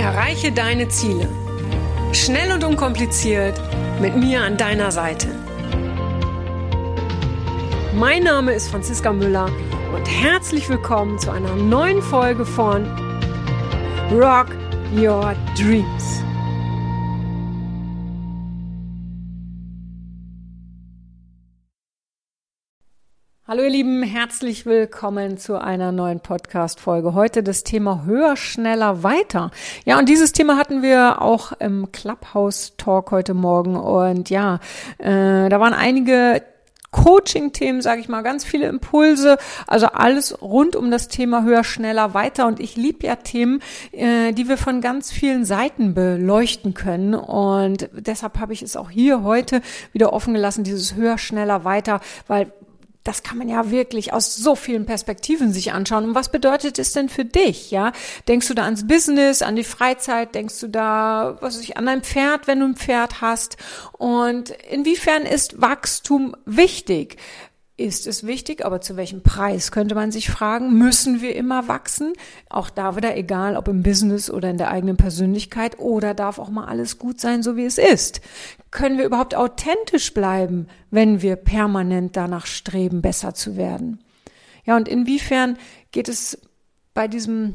Erreiche deine Ziele. Schnell und unkompliziert mit mir an deiner Seite. Mein Name ist Franziska Müller und herzlich willkommen zu einer neuen Folge von Rock Your Dreams. Hallo ihr Lieben, herzlich willkommen zu einer neuen Podcast-Folge. Heute das Thema höher, schneller, weiter. Ja, und dieses Thema hatten wir auch im Clubhouse-Talk heute Morgen. Und ja, äh, da waren einige Coaching-Themen, sage ich mal, ganz viele Impulse, also alles rund um das Thema höher, schneller, weiter. Und ich liebe ja Themen, äh, die wir von ganz vielen Seiten beleuchten können. Und deshalb habe ich es auch hier heute wieder offen gelassen, dieses höher, schneller, weiter, weil das kann man ja wirklich aus so vielen Perspektiven sich anschauen. Und was bedeutet es denn für dich? Ja, denkst du da ans Business, an die Freizeit? Denkst du da, was weiß ich, an dein Pferd, wenn du ein Pferd hast? Und inwiefern ist Wachstum wichtig? Ist es wichtig, aber zu welchem Preis könnte man sich fragen? Müssen wir immer wachsen? Auch da wieder egal, ob im Business oder in der eigenen Persönlichkeit oder darf auch mal alles gut sein, so wie es ist? Können wir überhaupt authentisch bleiben, wenn wir permanent danach streben, besser zu werden? Ja, und inwiefern geht es bei diesem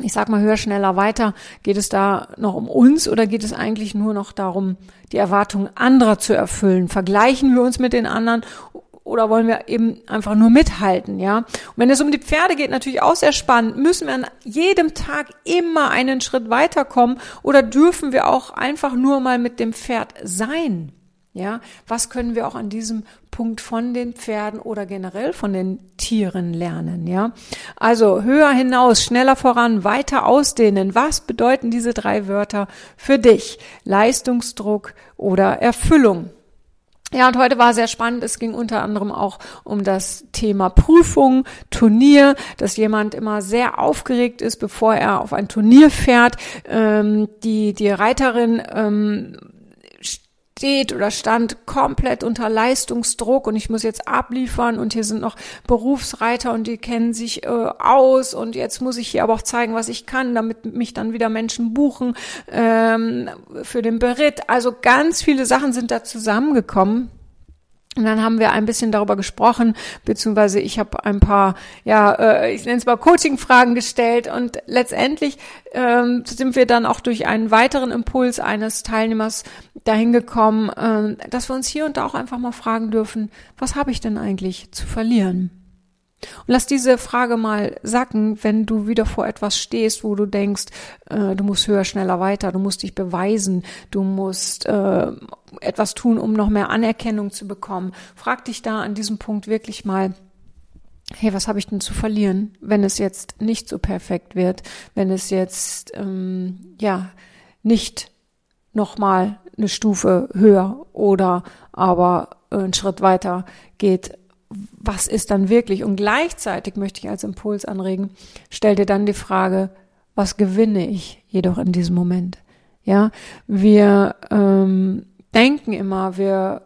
ich sag mal höher, schneller, weiter. Geht es da noch um uns oder geht es eigentlich nur noch darum, die Erwartungen anderer zu erfüllen? Vergleichen wir uns mit den anderen oder wollen wir eben einfach nur mithalten, ja? Und wenn es um die Pferde geht, natürlich auch sehr spannend. Müssen wir an jedem Tag immer einen Schritt weiterkommen oder dürfen wir auch einfach nur mal mit dem Pferd sein? Ja, was können wir auch an diesem Punkt von den Pferden oder generell von den Tieren lernen? Ja, also höher hinaus, schneller voran, weiter ausdehnen. Was bedeuten diese drei Wörter für dich? Leistungsdruck oder Erfüllung? Ja, und heute war sehr spannend. Es ging unter anderem auch um das Thema Prüfung, Turnier, dass jemand immer sehr aufgeregt ist, bevor er auf ein Turnier fährt. Ähm, die, die Reiterin ähm, steht oder stand komplett unter Leistungsdruck und ich muss jetzt abliefern und hier sind noch Berufsreiter und die kennen sich äh, aus und jetzt muss ich hier aber auch zeigen, was ich kann, damit mich dann wieder Menschen buchen ähm, für den Beritt. Also ganz viele Sachen sind da zusammengekommen. Und dann haben wir ein bisschen darüber gesprochen, beziehungsweise ich habe ein paar, ja, äh, ich nenne es mal Coaching-Fragen gestellt und letztendlich ähm, sind wir dann auch durch einen weiteren Impuls eines Teilnehmers dahin gekommen, äh, dass wir uns hier und da auch einfach mal fragen dürfen, was habe ich denn eigentlich zu verlieren? Und lass diese Frage mal sacken, wenn du wieder vor etwas stehst, wo du denkst, äh, du musst höher, schneller, weiter, du musst dich beweisen, du musst äh, etwas tun, um noch mehr Anerkennung zu bekommen. Frag dich da an diesem Punkt wirklich mal, hey, was habe ich denn zu verlieren, wenn es jetzt nicht so perfekt wird, wenn es jetzt ähm, ja nicht nochmal eine Stufe höher oder aber einen Schritt weiter geht was ist dann wirklich? Und gleichzeitig möchte ich als Impuls anregen, stell dir dann die Frage, was gewinne ich jedoch in diesem Moment? Ja, wir ähm, denken immer, wir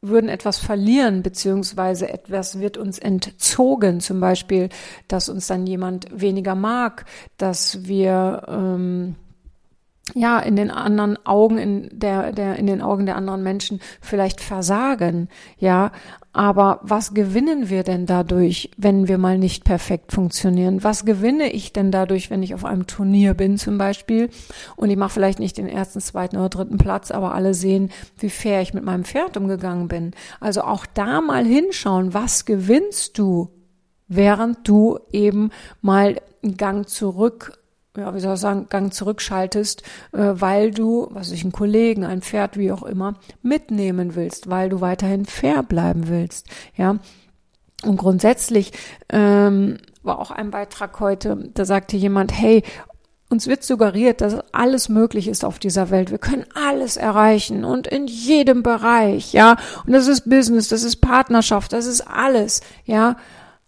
würden etwas verlieren, beziehungsweise etwas wird uns entzogen, zum Beispiel, dass uns dann jemand weniger mag, dass wir ähm, ja in den anderen Augen in der der in den Augen der anderen Menschen vielleicht versagen ja. Aber was gewinnen wir denn dadurch wenn wir mal nicht perfekt funktionieren? Was gewinne ich denn dadurch wenn ich auf einem Turnier bin zum Beispiel und ich mache vielleicht nicht den ersten zweiten oder dritten Platz aber alle sehen wie fair ich mit meinem Pferd umgegangen bin. Also auch da mal hinschauen was gewinnst du während du eben mal einen Gang zurück ja, wie soll ich sagen, Gang zurückschaltest, äh, weil du, was ich, einen Kollegen, ein Pferd, wie auch immer, mitnehmen willst, weil du weiterhin fair bleiben willst, ja. Und grundsätzlich ähm, war auch ein Beitrag heute, da sagte jemand, hey, uns wird suggeriert, dass alles möglich ist auf dieser Welt. Wir können alles erreichen und in jedem Bereich, ja. Und das ist Business, das ist Partnerschaft, das ist alles, ja.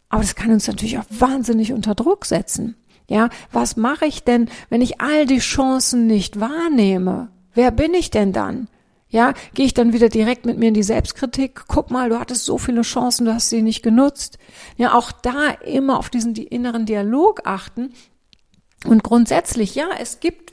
Aber das kann uns natürlich auch wahnsinnig unter Druck setzen. Ja, was mache ich denn, wenn ich all die Chancen nicht wahrnehme? Wer bin ich denn dann? Ja, gehe ich dann wieder direkt mit mir in die Selbstkritik? Guck mal, du hattest so viele Chancen, du hast sie nicht genutzt. Ja, auch da immer auf diesen die inneren Dialog achten Und grundsätzlich, ja, es gibt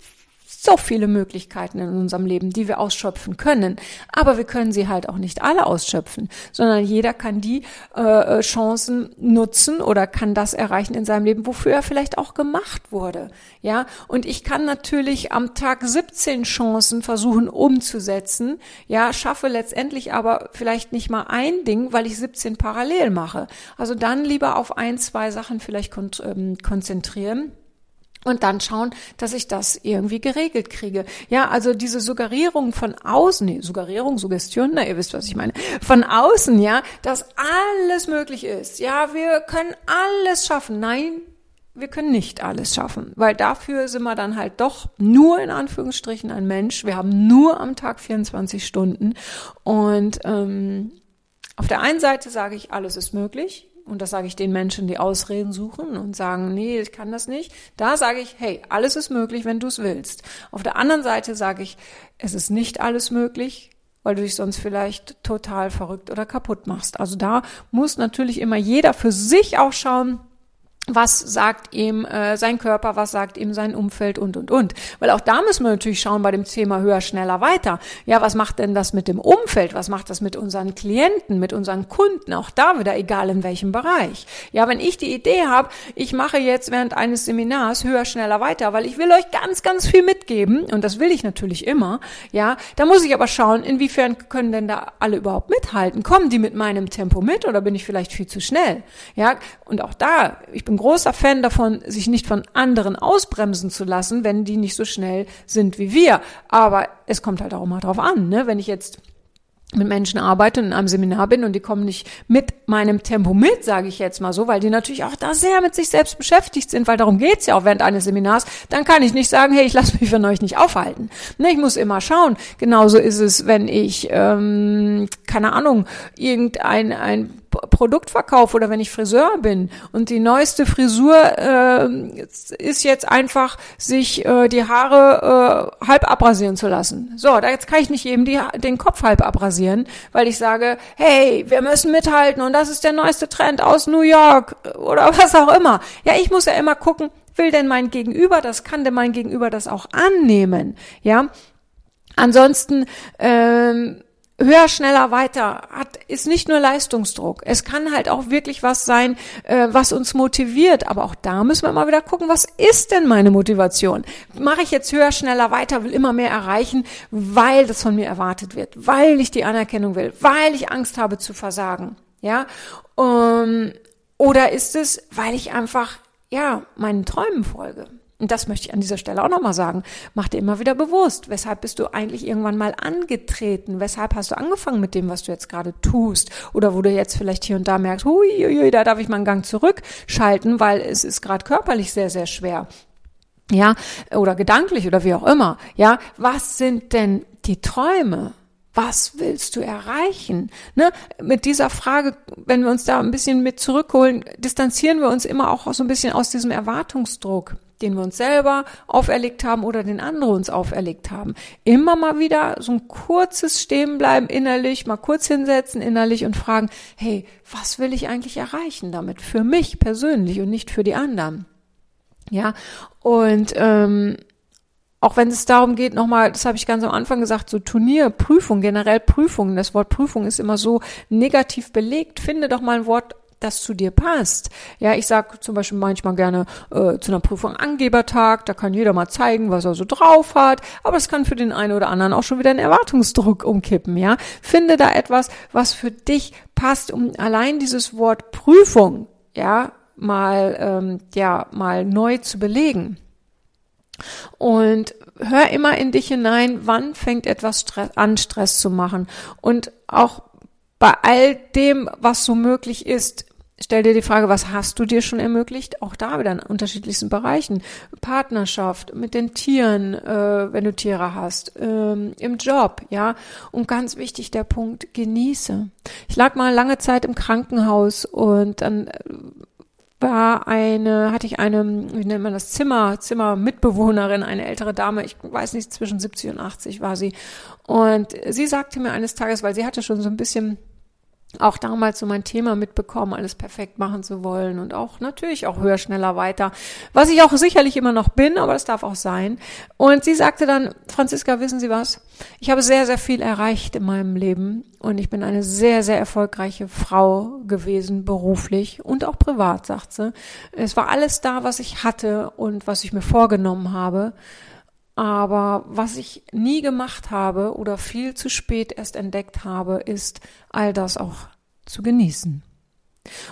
so viele Möglichkeiten in unserem Leben, die wir ausschöpfen können. Aber wir können sie halt auch nicht alle ausschöpfen, sondern jeder kann die äh, Chancen nutzen oder kann das erreichen in seinem Leben, wofür er vielleicht auch gemacht wurde. Ja, und ich kann natürlich am Tag 17 Chancen versuchen umzusetzen. Ja, schaffe letztendlich aber vielleicht nicht mal ein Ding, weil ich 17 parallel mache. Also dann lieber auf ein, zwei Sachen vielleicht kon ähm, konzentrieren und dann schauen, dass ich das irgendwie geregelt kriege. Ja, also diese Suggerierung von außen, nee, Suggerierung, Suggestion, na, ihr wisst, was ich meine, von außen, ja, dass alles möglich ist. Ja, wir können alles schaffen. Nein, wir können nicht alles schaffen, weil dafür sind wir dann halt doch nur in Anführungsstrichen ein Mensch. Wir haben nur am Tag 24 Stunden und ähm, auf der einen Seite sage ich, alles ist möglich und das sage ich den Menschen, die Ausreden suchen und sagen, nee, ich kann das nicht, da sage ich, hey, alles ist möglich, wenn du es willst. Auf der anderen Seite sage ich, es ist nicht alles möglich, weil du dich sonst vielleicht total verrückt oder kaputt machst. Also da muss natürlich immer jeder für sich auch schauen, was sagt ihm äh, sein Körper, was sagt ihm sein Umfeld und und und. Weil auch da müssen wir natürlich schauen bei dem Thema höher, schneller, weiter. Ja, was macht denn das mit dem Umfeld? Was macht das mit unseren Klienten, mit unseren Kunden? Auch da wieder, egal in welchem Bereich. Ja, wenn ich die Idee habe, ich mache jetzt während eines Seminars höher, schneller, weiter, weil ich will euch ganz, ganz viel mitgeben und das will ich natürlich immer. Ja, da muss ich aber schauen, inwiefern können denn da alle überhaupt mithalten? Kommen die mit meinem Tempo mit oder bin ich vielleicht viel zu schnell? Ja, und auch da, ich bin großer Fan davon, sich nicht von anderen ausbremsen zu lassen, wenn die nicht so schnell sind wie wir. Aber es kommt halt auch mal drauf an, ne? Wenn ich jetzt mit Menschen arbeite und in einem Seminar bin und die kommen nicht mit meinem Tempo mit, sage ich jetzt mal so, weil die natürlich auch da sehr mit sich selbst beschäftigt sind, weil darum geht's ja auch während eines Seminars, dann kann ich nicht sagen, hey, ich lasse mich von euch nicht aufhalten. Ne, ich muss immer schauen. Genauso ist es, wenn ich, ähm, keine Ahnung, irgendein ein Produkt verkaufe oder wenn ich Friseur bin und die neueste Frisur äh, ist jetzt einfach, sich äh, die Haare äh, halb abrasieren zu lassen. So, da jetzt kann ich nicht eben die, den Kopf halb abrasieren, weil ich sage, hey, wir müssen mithalten und das ist der neueste Trend aus New York oder was auch immer. Ja, ich muss ja immer gucken, will denn mein Gegenüber das, kann denn mein Gegenüber das auch annehmen? Ja, ansonsten ähm, höher, schneller, weiter hat, ist nicht nur Leistungsdruck. Es kann halt auch wirklich was sein, äh, was uns motiviert. Aber auch da müssen wir mal wieder gucken, was ist denn meine Motivation? Mache ich jetzt höher, schneller, weiter, will immer mehr erreichen, weil das von mir erwartet wird, weil ich die Anerkennung will, weil ich Angst habe zu versagen. Ja, um, oder ist es, weil ich einfach ja meinen Träumen folge? Und das möchte ich an dieser Stelle auch nochmal sagen. Mach dir immer wieder bewusst, weshalb bist du eigentlich irgendwann mal angetreten? Weshalb hast du angefangen mit dem, was du jetzt gerade tust? Oder wo du jetzt vielleicht hier und da merkst, hui, hui, da darf ich mal einen Gang zurückschalten, weil es ist gerade körperlich sehr, sehr schwer. Ja, oder gedanklich oder wie auch immer. Ja, was sind denn die Träume? Was willst du erreichen? Ne? Mit dieser Frage, wenn wir uns da ein bisschen mit zurückholen, distanzieren wir uns immer auch so ein bisschen aus diesem Erwartungsdruck den wir uns selber auferlegt haben oder den andere uns auferlegt haben. Immer mal wieder so ein kurzes Stehenbleiben innerlich, mal kurz hinsetzen innerlich und fragen, hey, was will ich eigentlich erreichen damit? Für mich persönlich und nicht für die anderen. Ja, und ähm, auch wenn es darum geht, nochmal, das habe ich ganz am Anfang gesagt, so Turnier, Prüfung, generell Prüfungen, das Wort Prüfung ist immer so negativ belegt. Finde doch mal ein Wort das zu dir passt. Ja, ich sage zum Beispiel manchmal gerne äh, zu einer Prüfung Angebertag, da kann jeder mal zeigen, was er so drauf hat, aber es kann für den einen oder anderen auch schon wieder einen Erwartungsdruck umkippen, ja. Finde da etwas, was für dich passt, um allein dieses Wort Prüfung, ja, mal, ähm, ja, mal neu zu belegen. Und hör immer in dich hinein, wann fängt etwas Stress, an, Stress zu machen. Und auch bei all dem, was so möglich ist, stell dir die Frage, was hast du dir schon ermöglicht? Auch da wieder in unterschiedlichsten Bereichen. Partnerschaft, mit den Tieren, äh, wenn du Tiere hast, ähm, im Job, ja. Und ganz wichtig der Punkt, genieße. Ich lag mal lange Zeit im Krankenhaus und dann äh, war eine, hatte ich eine, wie nennt man das, Zimmer, Zimmermitbewohnerin, eine ältere Dame, ich weiß nicht, zwischen 70 und 80 war sie. Und sie sagte mir eines Tages, weil sie hatte schon so ein bisschen auch damals so mein Thema mitbekommen, alles perfekt machen zu wollen und auch natürlich auch höher, schneller, weiter, was ich auch sicherlich immer noch bin, aber das darf auch sein. Und sie sagte dann, Franziska, wissen Sie was? Ich habe sehr, sehr viel erreicht in meinem Leben und ich bin eine sehr, sehr erfolgreiche Frau gewesen, beruflich und auch privat, sagt sie. Es war alles da, was ich hatte und was ich mir vorgenommen habe. Aber was ich nie gemacht habe oder viel zu spät erst entdeckt habe, ist all das auch zu genießen.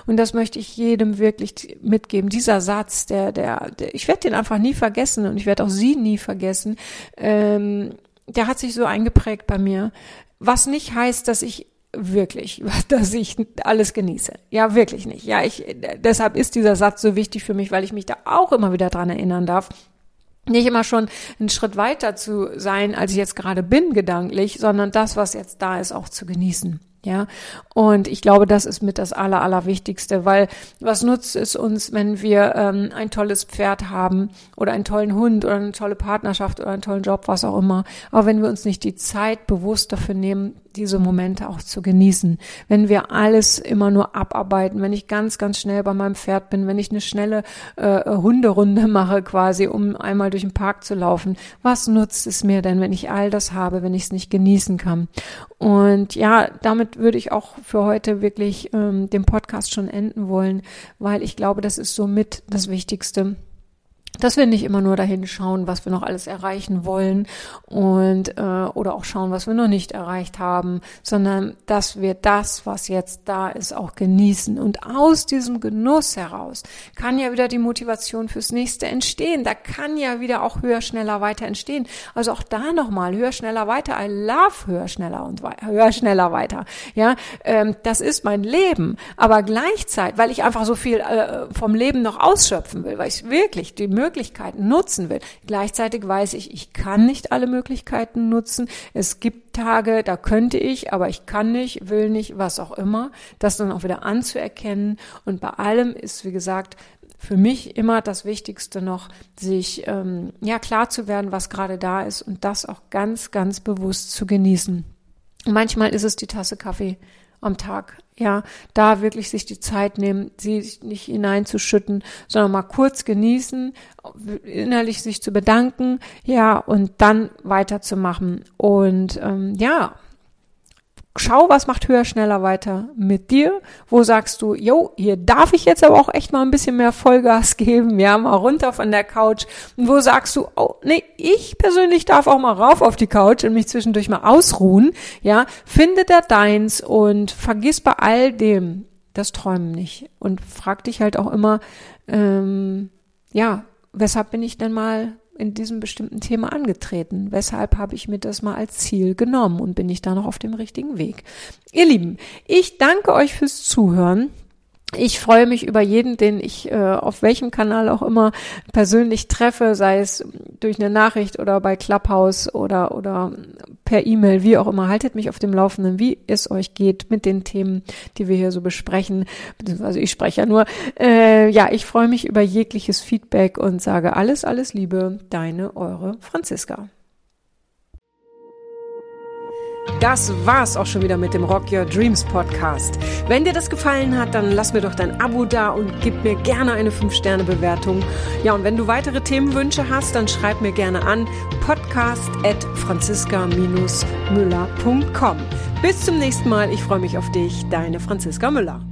Und das möchte ich jedem wirklich mitgeben. Dieser Satz, der, der, der ich werde den einfach nie vergessen und ich werde auch Sie nie vergessen. Ähm, der hat sich so eingeprägt bei mir. Was nicht heißt, dass ich wirklich, dass ich alles genieße. Ja, wirklich nicht. Ja, ich, deshalb ist dieser Satz so wichtig für mich, weil ich mich da auch immer wieder dran erinnern darf nicht immer schon einen Schritt weiter zu sein, als ich jetzt gerade bin, gedanklich, sondern das, was jetzt da ist, auch zu genießen. Ja, und ich glaube, das ist mit das Aller, Allerwichtigste, weil was nutzt es uns, wenn wir ähm, ein tolles Pferd haben oder einen tollen Hund oder eine tolle Partnerschaft oder einen tollen Job, was auch immer. Aber wenn wir uns nicht die Zeit bewusst dafür nehmen, diese Momente auch zu genießen. Wenn wir alles immer nur abarbeiten, wenn ich ganz, ganz schnell bei meinem Pferd bin, wenn ich eine schnelle äh, Hunderunde mache quasi, um einmal durch den Park zu laufen, was nutzt es mir denn, wenn ich all das habe, wenn ich es nicht genießen kann? Und ja, damit würde ich auch für heute wirklich ähm, den Podcast schon enden wollen, weil ich glaube, das ist somit das Wichtigste dass wir nicht immer nur dahin schauen, was wir noch alles erreichen wollen und äh, oder auch schauen, was wir noch nicht erreicht haben, sondern dass wir das, was jetzt da ist, auch genießen. Und aus diesem Genuss heraus kann ja wieder die Motivation fürs nächste entstehen. Da kann ja wieder auch höher, schneller, weiter entstehen. Also auch da nochmal höher, schneller, weiter. I love höher, schneller und weiter, höher, schneller, weiter. Ja, ähm, das ist mein Leben. Aber gleichzeitig, weil ich einfach so viel äh, vom Leben noch ausschöpfen will, weil ich wirklich die Möglichkeit Möglichkeiten nutzen will. Gleichzeitig weiß ich, ich kann nicht alle Möglichkeiten nutzen. Es gibt Tage, da könnte ich, aber ich kann nicht, will nicht, was auch immer. Das dann auch wieder anzuerkennen. Und bei allem ist, wie gesagt, für mich immer das Wichtigste noch, sich ähm, ja klar zu werden, was gerade da ist und das auch ganz, ganz bewusst zu genießen. Manchmal ist es die Tasse Kaffee am Tag. Ja, da wirklich sich die Zeit nehmen, sie nicht hineinzuschütten, sondern mal kurz genießen, innerlich sich zu bedanken, ja, und dann weiterzumachen. Und ähm, ja, schau, was macht höher, schneller weiter mit dir. Wo sagst du, jo, hier darf ich jetzt aber auch echt mal ein bisschen mehr Vollgas geben, ja, mal runter von der Couch. Und wo sagst du, oh, nee, ich persönlich darf auch mal rauf auf die Couch und mich zwischendurch mal ausruhen, ja. Finde da deins und vergiss bei all dem das Träumen nicht. Und frag dich halt auch immer, ähm, ja, weshalb bin ich denn mal in diesem bestimmten Thema angetreten? Weshalb habe ich mir das mal als Ziel genommen und bin ich da noch auf dem richtigen Weg? Ihr Lieben, ich danke euch fürs Zuhören. Ich freue mich über jeden, den ich äh, auf welchem Kanal auch immer persönlich treffe, sei es durch eine Nachricht oder bei Clubhouse oder oder per E-Mail, wie auch immer. Haltet mich auf dem Laufenden, wie es euch geht mit den Themen, die wir hier so besprechen. Beziehungsweise ich spreche ja nur. Äh, ja, ich freue mich über jegliches Feedback und sage alles, alles Liebe, deine, eure Franziska. Das war's auch schon wieder mit dem Rock Your Dreams Podcast. Wenn dir das gefallen hat, dann lass mir doch dein Abo da und gib mir gerne eine 5-Sterne-Bewertung. Ja, und wenn du weitere Themenwünsche hast, dann schreib mir gerne an podcast at franziska-müller.com. Bis zum nächsten Mal. Ich freue mich auf dich. Deine Franziska Müller.